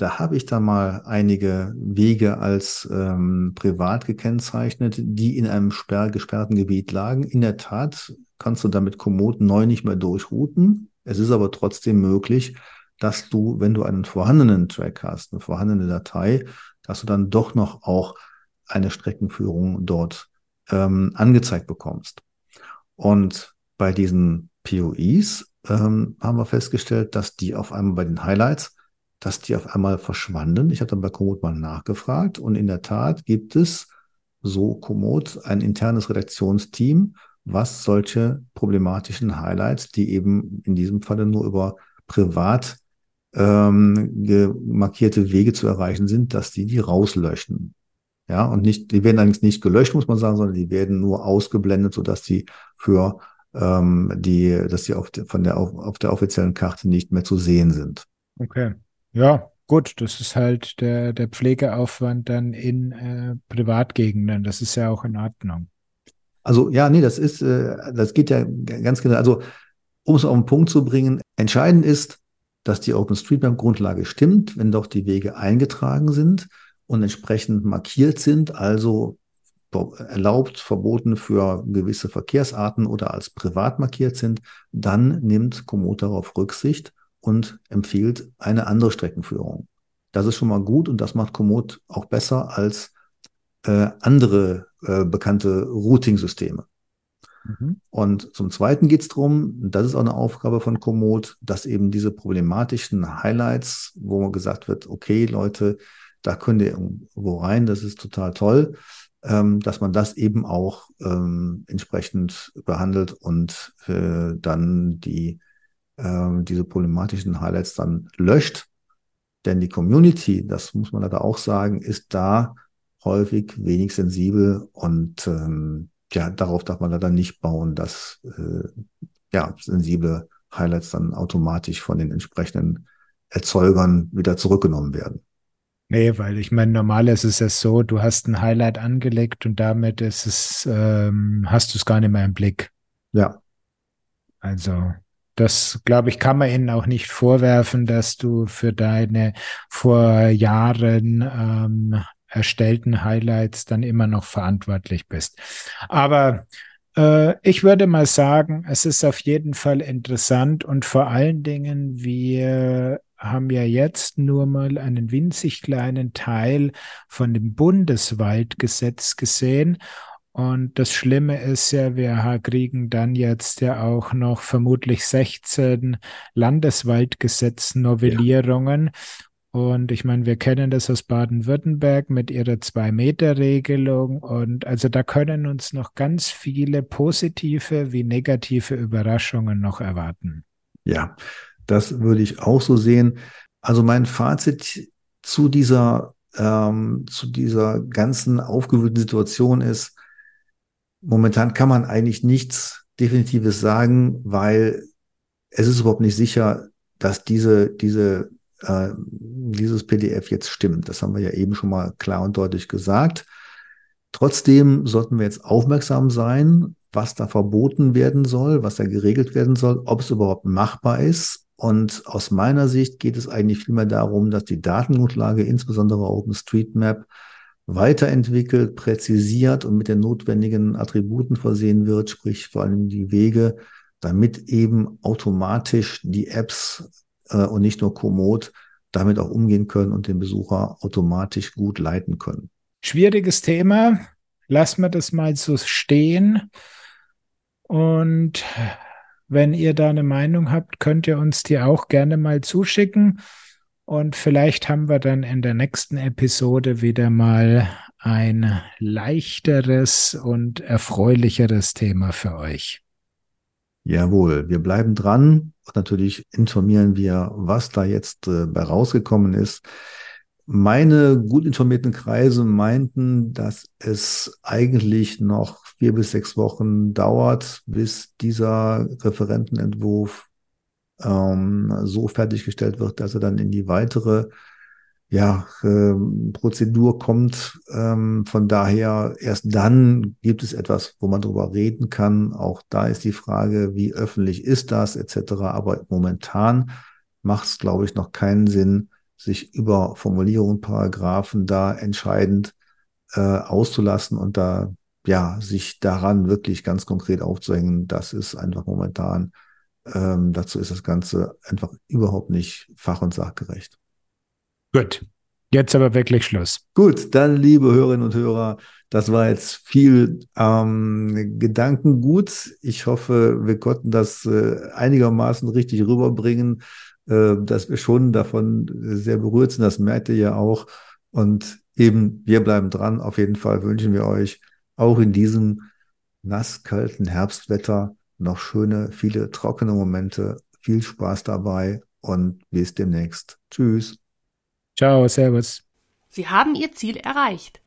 da habe ich da mal einige Wege als ähm, privat gekennzeichnet, die in einem sperr gesperrten Gebiet lagen. In der Tat kannst du damit Komoot neu nicht mehr durchrouten. Es ist aber trotzdem möglich, dass du, wenn du einen vorhandenen Track hast, eine vorhandene Datei, dass du dann doch noch auch eine Streckenführung dort ähm, angezeigt bekommst. Und bei diesen POIs ähm, haben wir festgestellt, dass die auf einmal bei den Highlights, dass die auf einmal verschwanden. Ich habe dann bei Komoot mal nachgefragt und in der Tat gibt es so Komoot ein internes Redaktionsteam, was solche problematischen Highlights, die eben in diesem Falle nur über privat ähm, markierte Wege zu erreichen sind, dass die die rauslöschen. Ja, und nicht, die werden allerdings nicht gelöscht, muss man sagen, sondern die werden nur ausgeblendet, sodass sie für ähm, die, dass die auf, von der, auf, auf der offiziellen Karte nicht mehr zu sehen sind. Okay. Ja, gut, das ist halt der, der Pflegeaufwand dann in äh, Privatgegenden. Das ist ja auch in Ordnung. Also ja, nee, das ist, äh, das geht ja ganz genau. Also Um es auf den Punkt zu bringen, entscheidend ist, dass die OpenStreetMap-Grundlage stimmt, wenn doch die Wege eingetragen sind und entsprechend markiert sind, also erlaubt, verboten für gewisse Verkehrsarten oder als privat markiert sind, dann nimmt Komoot darauf Rücksicht und empfiehlt eine andere Streckenführung. Das ist schon mal gut und das macht Komoot auch besser als äh, andere äh, bekannte Routing-Systeme. Mhm. Und zum Zweiten geht es darum, das ist auch eine Aufgabe von Komoot, dass eben diese problematischen Highlights, wo gesagt wird, okay, Leute, da könnt ihr irgendwo rein, das ist total toll, ähm, dass man das eben auch ähm, entsprechend behandelt und äh, dann die äh, diese problematischen Highlights dann löscht. Denn die Community, das muss man leider auch sagen, ist da häufig wenig sensibel und ähm, ja, darauf darf man leider nicht bauen, dass äh, ja, sensible Highlights dann automatisch von den entsprechenden Erzeugern wieder zurückgenommen werden. Nee, weil ich meine, normal ist es ja so, du hast ein Highlight angelegt und damit ist es, ähm, hast du es gar nicht mehr im Blick. Ja. Also, das, glaube ich, kann man ihnen auch nicht vorwerfen, dass du für deine vor Jahren ähm, erstellten Highlights dann immer noch verantwortlich bist. Aber äh, ich würde mal sagen, es ist auf jeden Fall interessant und vor allen Dingen, wir haben ja jetzt nur mal einen winzig kleinen Teil von dem Bundeswaldgesetz gesehen. Und das Schlimme ist ja, wir kriegen dann jetzt ja auch noch vermutlich 16 Landeswaldgesetz-Novellierungen. Ja. Und ich meine, wir kennen das aus Baden-Württemberg mit ihrer Zwei-Meter-Regelung. Und also da können uns noch ganz viele positive wie negative Überraschungen noch erwarten. Ja, das würde ich auch so sehen. Also mein Fazit zu dieser, ähm, zu dieser ganzen aufgewühlten Situation ist, momentan kann man eigentlich nichts Definitives sagen, weil es ist überhaupt nicht sicher, dass diese, diese, äh, dieses PDF jetzt stimmt. Das haben wir ja eben schon mal klar und deutlich gesagt. Trotzdem sollten wir jetzt aufmerksam sein, was da verboten werden soll, was da geregelt werden soll, ob es überhaupt machbar ist und aus meiner Sicht geht es eigentlich vielmehr darum, dass die Datengrundlage, insbesondere OpenStreetMap, weiterentwickelt, präzisiert und mit den notwendigen Attributen versehen wird, sprich vor allem die Wege, damit eben automatisch die Apps äh, und nicht nur Komoot damit auch umgehen können und den Besucher automatisch gut leiten können. Schwieriges Thema. Lassen wir das mal so stehen. Und wenn ihr da eine Meinung habt, könnt ihr uns die auch gerne mal zuschicken. Und vielleicht haben wir dann in der nächsten Episode wieder mal ein leichteres und erfreulicheres Thema für euch. Jawohl, wir bleiben dran und natürlich informieren wir, was da jetzt äh, bei rausgekommen ist. Meine gut informierten Kreise meinten, dass es eigentlich noch vier bis sechs Wochen dauert, bis dieser Referentenentwurf ähm, so fertiggestellt wird, dass er dann in die weitere ja, äh, Prozedur kommt. Ähm, von daher erst dann gibt es etwas, wo man drüber reden kann. Auch da ist die Frage, wie öffentlich ist das etc. Aber momentan macht es, glaube ich, noch keinen Sinn, sich über Formulierungen, Paragraphen da entscheidend äh, auszulassen und da ja sich daran wirklich ganz konkret aufzuhängen, das ist einfach momentan ähm, dazu ist das Ganze einfach überhaupt nicht fach- und sachgerecht. Gut, jetzt aber wirklich Schluss. Gut, dann liebe Hörerinnen und Hörer, das war jetzt viel ähm, Gedankengut. Ich hoffe, wir konnten das äh, einigermaßen richtig rüberbringen. Äh, dass wir schon davon sehr berührt sind. Das merkt ihr ja auch. Und eben, wir bleiben dran. Auf jeden Fall wünschen wir euch auch in diesem nasskalten Herbstwetter noch schöne, viele trockene Momente. Viel Spaß dabei und bis demnächst. Tschüss. Ciao, Servus. Sie haben Ihr Ziel erreicht.